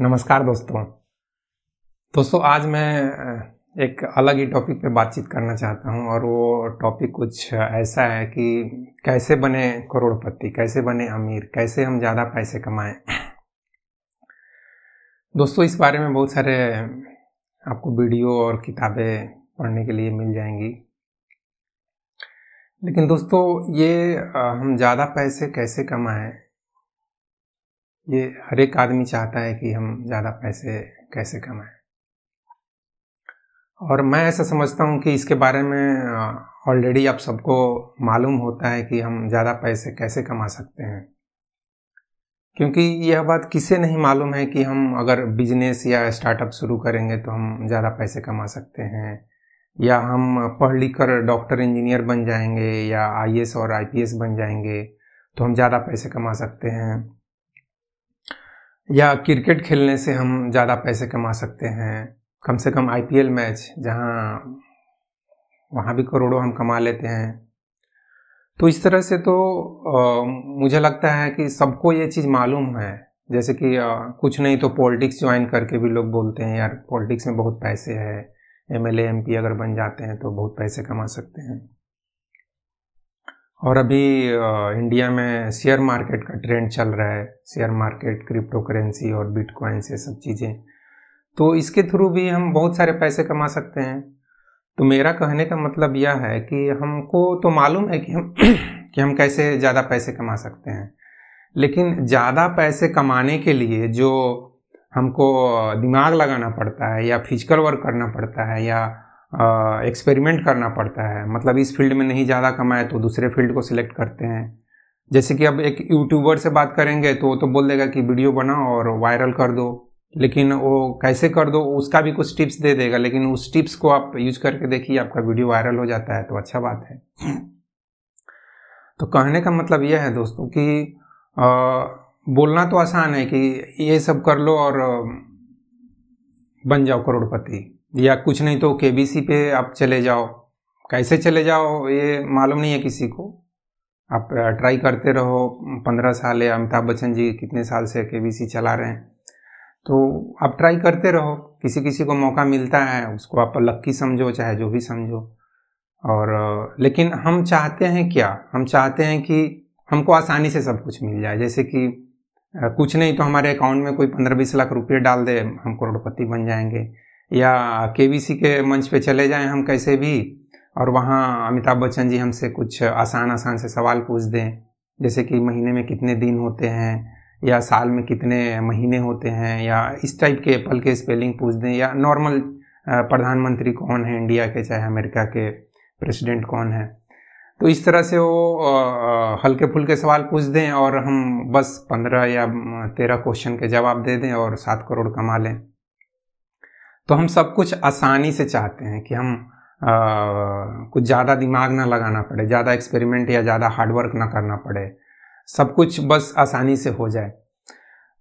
नमस्कार दोस्तों। दोस्तों, आज मैं एक अलग ही टॉपिक पे बातचीत करना चाहता हूँ और वो टॉपिक कुछ ऐसा है कि कैसे बने करोड़पति, कैसे बने अमीर, कैसे हम ज़्यादा पैसे कमाएँ। दोस्तों, इस बारे में बहुत सारे आपको वीडियो और किताबें पढ़ने के लिए मिल जाएँगी। लेकिन दोस्तों, ये हम ज़्यादा पैसे कैसे कमाएँ? ये हर एक आदमी चाहता है कि हम ज़्यादा पैसे कैसे कमाएँ। और मैं ऐसा समझता हूँ कि इसके बारे में ऑलरेडी आप सबको मालूम होता है कि हम ज़्यादा पैसे कैसे कमा सकते हैं। क्योंकि यह बात किसे नहीं मालूम है कि हम अगर बिज़नेस या स्टार्टअप शुरू करेंगे तो हम ज़्यादा पैसे कमा सकते हैं, या हम पढ़ लिख कर डॉक्टर इंजीनियर बन जाएँगे, या आईएएस और आईपीएस बन जाएँगे तो हम ज़्यादा पैसे कमा सकते हैं। या क्रिकेट खेलने से हम ज़्यादा पैसे कमा सकते हैं। कम से कम आईपीएल मैच जहाँ वहाँ भी करोड़ों हम कमा लेते हैं। तो इस तरह से तो आ, मुझे लगता है कि सबको ये चीज़ मालूम है। जैसे कि आ, कुछ नहीं तो पॉलिटिक्स ज्वाइन करके भी लोग बोलते हैं यार पॉलिटिक्स में बहुत पैसे है। एम एल अगर बन जाते हैं तो बहुत पैसे कमा सकते हैं। और अभी इंडिया में शेयर मार्केट का ट्रेंड चल रहा है। शेयर मार्केट क्रिप्टो करेंसी और बिटकॉइंस ये सब चीज़ें। तो इसके थ्रू भी हम बहुत सारे पैसे कमा सकते हैं। तो मेरा कहने का मतलब यह है कि हमको तो मालूम है कि हम कि हम कैसे ज़्यादा पैसे कमा सकते हैं। लेकिन ज़्यादा पैसे कमाने के लिए जो हमको दिमाग लगाना पड़ता है या फ़िज़िकल वर्क करना पड़ता है या एक्सपेरिमेंट करना पड़ता है। मतलब इस फ़ील्ड में नहीं ज़्यादा कमाए तो दूसरे फ़ील्ड को सिलेक्ट करते हैं। जैसे कि अब एक यूट्यूबर से बात करेंगे तो वो तो बोल देगा कि वीडियो बनाओ और वायरल कर दो लेकिन वो कैसे कर दो उसका भी कुछ टिप्स दे देगा लेकिन उस टिप्स को आप यूज़ करके देखिए आपका वीडियो वायरल हो जाता है तो अच्छा बात है। तो कहने का मतलब यह है दोस्तों कि आ, बोलना तो आसान है कि ये सब कर लो और बन जाओ करोड़पति। या कुछ नहीं तो के पे आप चले जाओ। कैसे चले जाओ, ये मालूम नहीं है किसी को। आप ट्राई करते रहो। पंद्रह साल या अमिताभ बच्चन जी कितने साल से के चला रहे हैं। तो आप ट्राई करते रहो। किसी किसी को मौका मिलता है, उसको आप लक्की समझो, चाहे जो भी समझो। और लेकिन हम चाहते हैं क्या? हम चाहते हैं कि हमको आसानी से सब कुछ मिल जाए। जैसे कि कुछ नहीं तो हमारे अकाउंट में कोई पंद्रह बीस लाख रुपये डाल दे, हम करोड़पति बन जाएँगे। या के के मंच पे चले जाएँ हम कैसे भी, और वहाँ अमिताभ बच्चन जी हमसे कुछ आसान आसान से सवाल पूछ दें। जैसे कि महीने में कितने दिन होते हैं, या साल में कितने महीने होते हैं, या इस टाइप के एप्पल के स्पेलिंग पूछ दें, या नॉर्मल प्रधानमंत्री कौन है इंडिया के, चाहे अमेरिका के प्रेसिडेंट कौन है। तो इस तरह से वो हल्के फुल्के सवाल पूछ दें, और हम बस पंद्रह या तेरह क्वेश्चन के जवाब दे दें, और सात करोड़ कमा लें। तो हम सब कुछ आसानी से चाहते हैं कि हम आ, कुछ ज़्यादा दिमाग ना लगाना पड़े ज़्यादा एक्सपेरिमेंट या ज़्यादा हार्डवर्क ना करना पड़े। सब कुछ बस आसानी से हो जाए।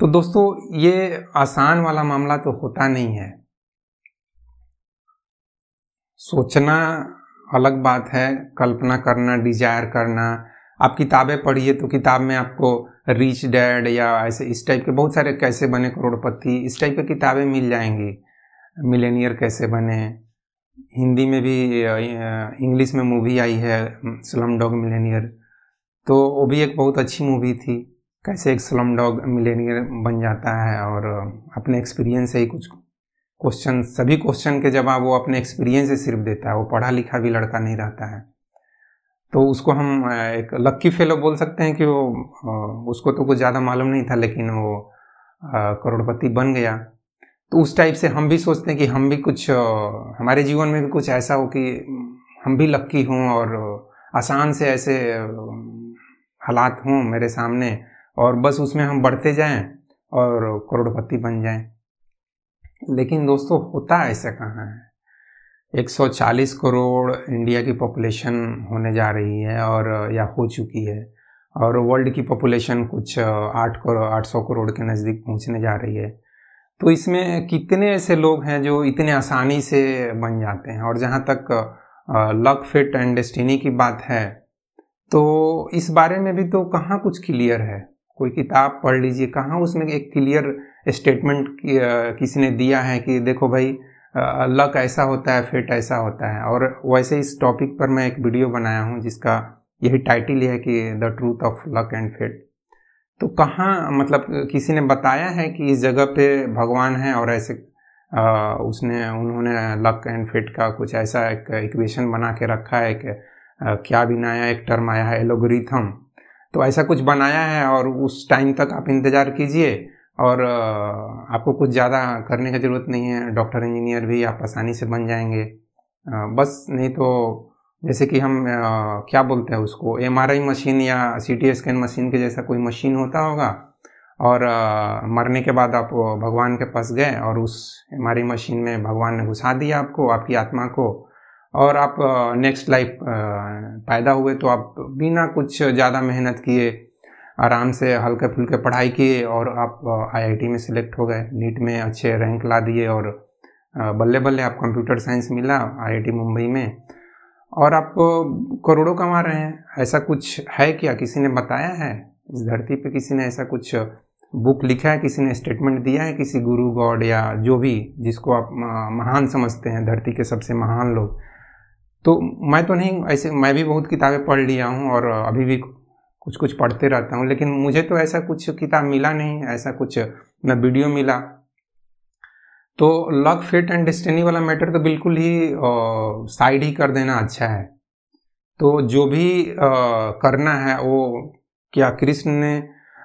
तो दोस्तों ये आसान वाला मामला तो होता नहीं है। सोचना अलग बात है कल्पना करना डिज़ायर करना। आप किताबें पढ़िए तो किताब में आपको रिच डैड या ऐसे इस टाइप के बहुत सारे कैसे बने करोड़पति इस टाइप की किताबें मिल जाएँगी। मिलेनियर कैसे बने? हिंदी में भी इंग्लिश में मूवी आई है स्लम डॉग मिलेनियर तो वो भी एक बहुत अच्छी मूवी थी। कैसे एक स्लम डॉग मिलेनियर बन जाता है और अपने एक्सपीरियंस से ही कुछ क्वेश्चन सभी क्वेश्चन के जवाब वो अपने एक्सपीरियंस से सिर्फ़ देता है। वो पढ़ा लिखा भी लड़का नहीं रहता है। तो उसको हम एक लक्की फेलो बोल सकते हैं कि वो उसको तो कुछ ज़्यादा मालूम नहीं था, लेकिन वो करोड़पति बन गया। तो उस टाइप से हम भी सोचते हैं कि हम भी कुछ हमारे जीवन में भी कुछ ऐसा हो कि हम भी लक्की हों और आसान से ऐसे हालात हों मेरे सामने और बस उसमें हम बढ़ते जाएँ और करोड़पति बन जाएँ। लेकिन दोस्तों, होता ऐसा कहाँ है? 140 करोड़ इंडिया की पॉपुलेशन होने जा रही है और, या हो चुकी है और वर्ल्ड की पॉपुलेशन कुछ आठ करोड़ आठ सौ करोड़ के नज़दीक पहुँचने जा रही है। तो इसमें कितने ऐसे लोग हैं जो इतने आसानी से बन जाते हैं? और जहाँ तक लक, फिट एंड डेस्टिनी की बात है तो इस बारे में भी तो कहाँ कुछ क्लियर है? कोई किताब पढ़ लीजिए, कहाँ उसमें एक क्लियर स्टेटमेंट किसी ने दिया है कि देखो भाई लक ऐसा होता है, फिट ऐसा होता है। और वैसे इस टॉपिक पर मैं एक वीडियो बनाया हूँ जिसका यही टाइटल है कि the truth of luck and fate. तो कहाँ मतलब किसी ने बताया है कि इस जगह पे भगवान है और ऐसे आ, उसने उन्होंने लक एंड फिट का कुछ ऐसा एक इक्वेशन बना के रखा है कि क्या भी नया एक टर्म आया है एलोग्रिथम। तो ऐसा कुछ बनाया है और उस टाइम तक आप इंतज़ार कीजिए और आपको कुछ ज़्यादा करने की ज़रूरत नहीं है डॉक्टर इंजीनियर भी आप आसानी से बन जाएँगे। बस नहीं तो जैसे कि हम आ, क्या बोलते हैं उसको एमआरआई मशीन या सी टी स्कैन मशीन के जैसा कोई मशीन होता होगा और आ, मरने के बाद आप भगवान के पास गए और उस एमआरआई मशीन में भगवान ने घुसा दिया आपको आपकी आत्मा को और आप नेक्स्ट लाइफ पैदा हुए तो आप बिना कुछ ज़्यादा मेहनत किए आराम से हल्के फुल्के पढ़ाई किए और आप आईआईटी में सिलेक्ट हो गए। नीट में अच्छे रैंक ला दिए और बल्ले बल्ले आप कंप्यूटर साइंस मिला आईआईटी मुंबई में। और आप करोड़ों कमा रहे हैं। ऐसा कुछ है क्या? किसी ने बताया है? इस धरती पे किसी ने ऐसा कुछ बुक लिखा है? किसी ने स्टेटमेंट दिया है? किसी गुरु, गॉड या जो भी जिसको आप महान समझते हैं, धरती के सबसे महान लोग। तो मैं तो नहीं, ऐसे मैं भी बहुत किताबें पढ़ लिया हूँ और अभी भी कुछ कुछ पढ़ते रहता हूँ, लेकिन मुझे तो ऐसा कुछ किताब मिला नहीं, ऐसा कुछ न वीडियो मिला। तो लक फिट एंड डेस्टिनी वाला मैटर तो बिल्कुल ही साइड ही कर देना अच्छा है। तो जो भी आ, करना है वो क्या कृष्ण ने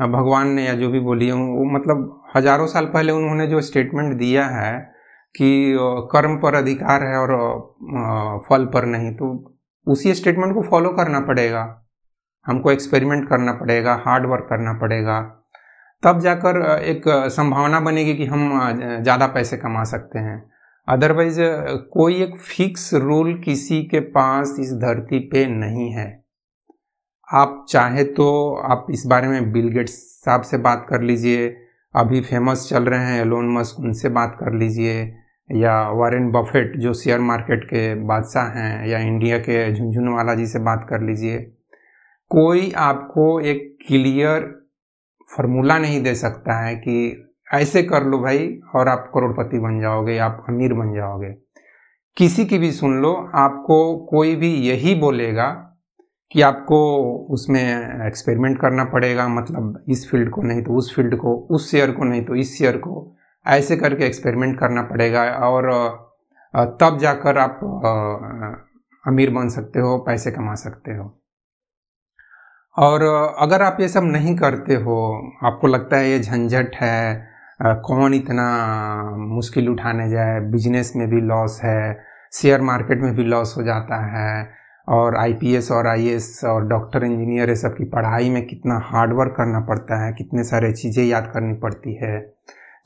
भगवान ने या जो भी बोली हूँ वो मतलब हज़ारों साल पहले उन्होंने जो स्टेटमेंट दिया है कि कर्म पर अधिकार है और फल पर नहीं तो उसी स्टेटमेंट को फॉलो करना पड़ेगा। हमको एक्सपेरिमेंट करना पड़ेगा हार्ड वर्क करना पड़ेगा। तब जाकर एक संभावना बनेगी कि हम ज़्यादा पैसे कमा सकते हैं। अदरवाइज़ कोई एक फिक्स रूल किसी के पास इस धरती पे नहीं है। आप चाहे तो आप इस बारे में बिल गेट्स साहब से बात कर लीजिए, अभी फ़ेमस चल रहे हैं, एलोन मस्क उनसे बात कर लीजिए, या वारेन बफेट जो शेयर मार्केट के बादशाह हैं, या इंडिया के झुंझुनवाला जी से बात कर लीजिए। कोई आपको एक क्लियर फार्मूला नहीं दे सकता है कि ऐसे कर लो भाई और आप करोड़पति बन जाओगे, आप अमीर बन जाओगे। किसी की भी सुन लो, आपको कोई भी यही बोलेगा कि आपको उसमें एक्सपेरिमेंट करना पड़ेगा मतलब इस फ़ील्ड को नहीं तो उस फ़ील्ड को, उस शेयर को नहीं तो इस शेयर को। ऐसे करके एक्सपेरिमेंट करना पड़ेगा और तब जाकर आप अमीर बन सकते हो, पैसे कमा सकते हो। और अगर आप ये सब नहीं करते हो, आपको लगता है ये झंझट है कौन इतना मुश्किल उठाने जाए, बिज़नेस में भी लॉस है, शेयर मार्केट में भी लॉस हो जाता है, और आईपीएस और आईएएस और डॉक्टर इंजीनियर ये सब की पढ़ाई में कितना हार्ड वर्क करना पड़ता है, कितने सारे चीज़ें याद करनी पड़ती है।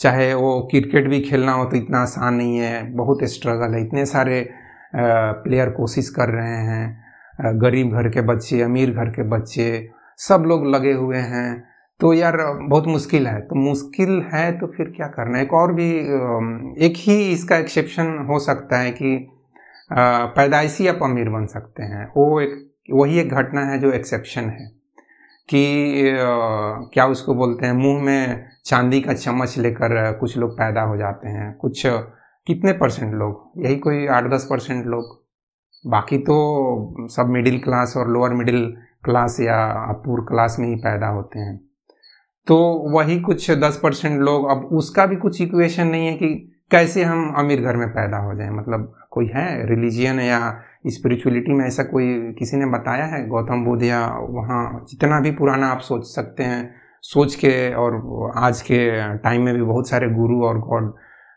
चाहे वो क्रिकेट भी खेलना हो तो इतना आसान नहीं है, बहुत स्ट्रगल है, इतने सारे प्लेयर कोशिश कर रहे हैं। गरीब घर के बच्चे, अमीर घर के बच्चे, सब लोग लगे हुए हैं। तो यार, बहुत मुश्किल है। तो मुश्किल है तो फिर क्या करना एक और भी एक ही इसका एक्सेप्शन हो सकता है कि पैदाइशी आप अमीर बन सकते हैं। वो एक, वही एक घटना है जो एक्सेप्शन है कि क्या उसको बोलते हैं? मुँह में चांदी का चम्मच लेकर कुछ लोग पैदा हो जाते हैं। कुछ, कितने परसेंट लोग? यही कोई आठ दस परसेंट लोग बाकी तो सब मिडिल क्लास और लोअर मिडिल क्लास या अपूर क्लास में ही पैदा होते हैं। तो वही कुछ दस परसेंट लोग, अब उसका भी कुछ इक्वेशन नहीं है कि कैसे हम अमीर घर में पैदा हो जाएँ। मतलब कोई है रिलीजियन या स्पिरिचुअलिटी में ऐसा कोई किसी ने बताया है? गौतम बुद्ध या वहाँ जितना भी पुराना आप सोच सकते हैं, सोच के और आज के टाइम में भी बहुत सारे गुरु और गॉड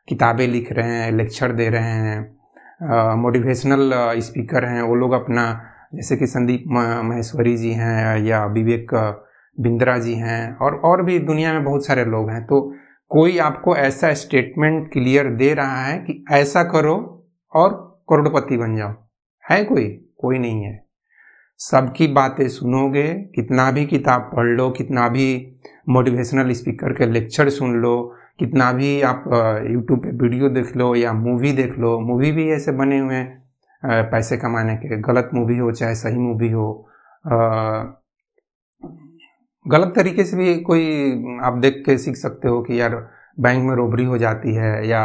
किताबें लिख रहे हैं लेक्चर दे रहे हैं। मोटिवेशनल स्पीकर हैं। वो लोग अपना, जैसे कि संदीप महेश्वरी जी हैं या विवेक बिंद्रा जी हैं और और भी दुनिया में बहुत सारे लोग हैं। तो कोई आपको ऐसा स्टेटमेंट क्लियर दे रहा है कि ऐसा करो और करोड़पति बन जाओ? है कोई? कोई नहीं है। सबकी बातें सुनोगे, कितना भी किताब पढ़ लो, कितना भी मोटिवेशनल स्पीकर के लेक्चर सुन लो कितना भी आप यूट्यूब पे वीडियो देख लो या मूवी देख लो, मूवी भी ऐसे बने हुए हैं पैसे कमाने के, गलत मूवी हो चाहे सही मूवी हो गलत तरीके से भी कोई आप देख के सीख सकते हो कि यार बैंक में रोबरी हो जाती है या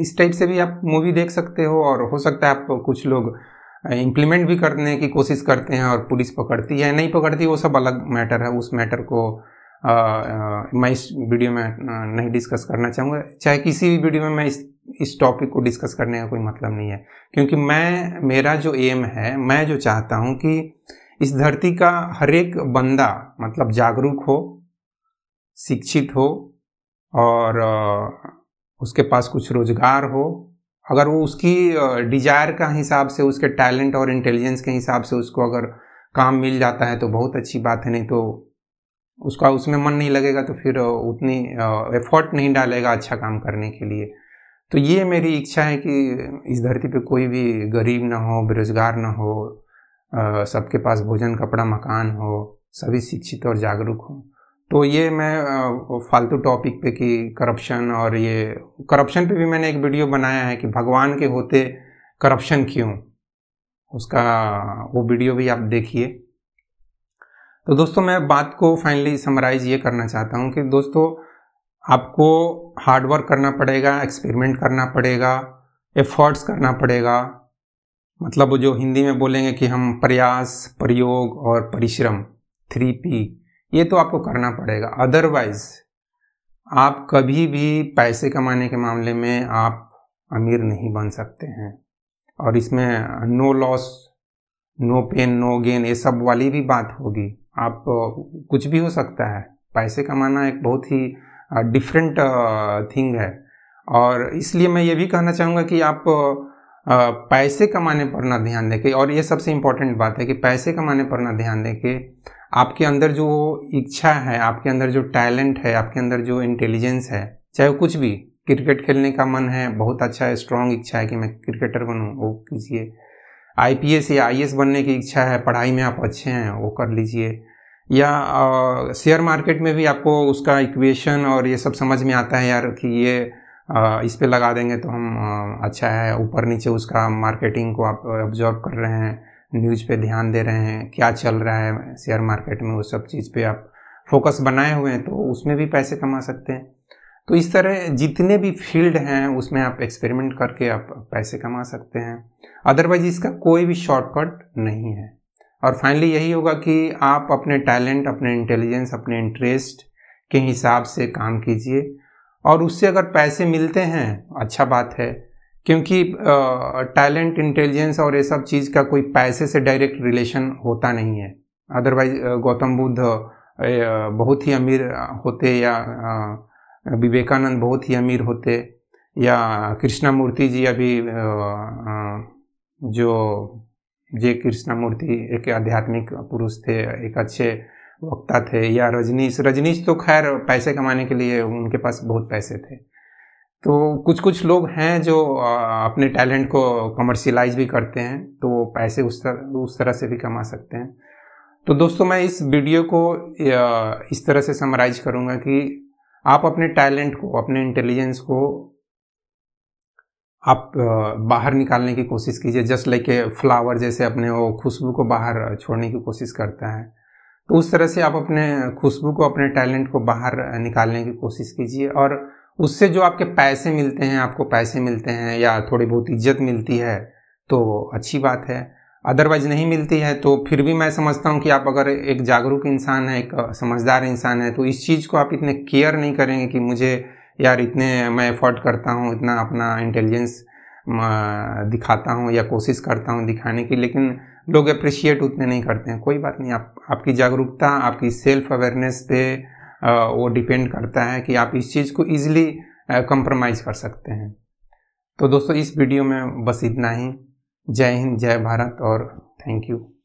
इस टाइप से भी आप मूवी देख सकते हो और हो सकता है आप कुछ लोग इम्प्लीमेंट भी करने की कोशिश करते हैं और पुलिस पकड़ती है, नहीं पकड़ती वो सब अलग मैटर है, उस मैटर को मैं इस वीडियो में नहीं डिस्कस करना चाहूँगा। चाहे किसी भी वीडियो में मैं इस इस टॉपिक को डिस्कस करने का कोई मतलब नहीं है। क्योंकि मैं, मेरा जो एम है, मैं जो चाहता हूँ कि इस धरती का हर एक बंदा मतलब जागरूक हो, शिक्षित हो, और उसके पास कुछ रोज़गार हो, अगर वो उसकी डिज़ायर का हिसाब से, उसके टैलेंट और इंटेलिजेंस के हिसाब से उसको अगर काम मिल जाता है तो बहुत अच्छी बात है, नहीं तो उसका उसमें मन नहीं लगेगा तो फिर उतनी एफर्ट नहीं डालेगा अच्छा काम करने के लिए। तो ये मेरी इच्छा है कि इस धरती पे कोई भी गरीब ना हो, बेरोजगार ना हो सबके पास भोजन, कपड़ा, मकान हो, सभी शिक्षित और जागरूक हो। तो ये मैं फालतू टॉपिक पे कि करप्शन और ये करप्शन पे भी मैंने एक वीडियो बनाया है कि भगवान के होते करप्शन क्यों? उसका वो वीडियो भी आप देखिए। तो दोस्तों, मैं बात को फाइनली समराइज ये करना चाहता हूँ कि दोस्तों, आपको हार्डवर्क करना पड़ेगा एक्सपेरिमेंट करना पड़ेगा एफर्ट्स करना पड़ेगा। मतलब जो हिंदी में बोलेंगे कि हम प्रयास, प्रयोग और परिश्रम थ्री पी ये तो आपको करना पड़ेगा। अदरवाइज़ आप कभी भी पैसे कमाने के मामले में आप अमीर नहीं बन सकते हैं। और इसमें no loss no pain no gain ये सब वाली भी बात होगी। आप कुछ भी हो सकता है। पैसे कमाना एक बहुत ही डिफरेंट थिंग है। और इसलिए मैं ये भी कहना चाहूँगा कि आप पैसे कमाने पर ना ध्यान दें और ये सबसे इम्पोर्टेंट बात है कि पैसे कमाने पर ना ध्यान दें कि आपके अंदर जो इच्छा है, आपके अंदर जो टैलेंट है, आपके अंदर जो इंटेलिजेंस है, चाहे कुछ भी, क्रिकेट खेलने का मन है, बहुत अच्छा है स्ट्रॉन्ग इच्छा है कि मैं क्रिकेटर बनूँ, वो कीजिए। आई या आई बनने की इच्छा है पढ़ाई में आप अच्छे हैं वो कर लीजिए। या शेयर मार्केट में भी आपको उसका इक्वेशन और ये सब समझ में आता है यार कि ये आ, इस पर लगा देंगे तो हम आ, अच्छा है। ऊपर नीचे उसका मार्केटिंग को आप ऑब्ज़र्व कर रहे हैं न्यूज़ पे ध्यान दे रहे हैं क्या चल रहा है शेयर मार्केट में उस सब चीज़ पे आप फोकस बनाए हुए हैं तो उसमें भी पैसे कमा सकते हैं। तो इस तरह जितने भी फ़ील्ड हैं, उसमें आप एक्सपेरिमेंट करके आप पैसे कमा सकते हैं। अदरवाइज़ इसका कोई भी शॉर्टकट नहीं है। और फाइनली यही होगा कि आप अपने टैलेंट, अपने इंटेलिजेंस, अपने इंटरेस्ट के हिसाब से काम कीजिए। और उससे अगर पैसे मिलते हैं अच्छा बात है, क्योंकि टैलेंट, इंटेलिजेंस और ये सब चीज़ का कोई पैसे से डायरेक्ट रिलेशन होता नहीं है। अदरवाइज़ गौतम बुद्ध बहुत ही अमीर होते या विवेकानंद बहुत ही अमीर होते, या कृष्णा मूर्ति जी अभी जो जे कृष्णा मूर्ति एक आध्यात्मिक पुरुष थे, एक अच्छे वक्ता थे, या रजनीश रजनीश तो खैर पैसे कमाने के लिए उनके पास बहुत पैसे थे। तो कुछ कुछ लोग हैं जो अपने टैलेंट को कमर्शियलाइज भी करते हैं तो पैसे उस तरह उस तरह से भी कमा सकते हैं। तो दोस्तों, मैं इस वीडियो को इस तरह से समराइज करूँगा कि आप अपने टैलेंट को, अपने इंटेलिजेंस को आप बाहर निकालने की कोशिश कीजिए। जस्ट लाइक ए फ्लावर जैसे अपने वो खुशबू को बाहर छोड़ने की कोशिश करता है। तो उस तरह से आप अपने खुशबू को, अपने टैलेंट को बाहर निकालने की कोशिश कीजिए और उससे जो आपके पैसे मिलते हैं, आपको पैसे मिलते हैं या थोड़ी बहुत इज़्ज़त मिलती है तो अच्छी बात है। अदरवाइज़ नहीं मिलती है तो फिर भी मैं समझता हूँ कि आप अगर एक जागरूक इंसान है, एक समझदार इंसान है तो इस चीज़ को आप इतने केयर नहीं करेंगे कि मुझे, यार, इतने मैं एफर्ट करता हूँ, इतना अपना इंटेलिजेंस दिखाता हूँ या कोशिश करता हूँ दिखाने की। लेकिन लोग अप्रिशिएट उतने नहीं करते हैं। कोई बात नहीं, आप, आपकी जागरूकता, आपकी सेल्फ अवेयरनेस पे वो डिपेंड करता है कि आप इस चीज़ को ईजिली कंप्रोमाइज़ कर सकते हैं। तो दोस्तों, इस वीडियो में बस इतना ही। जय हिंद जय भारत और थैंक यू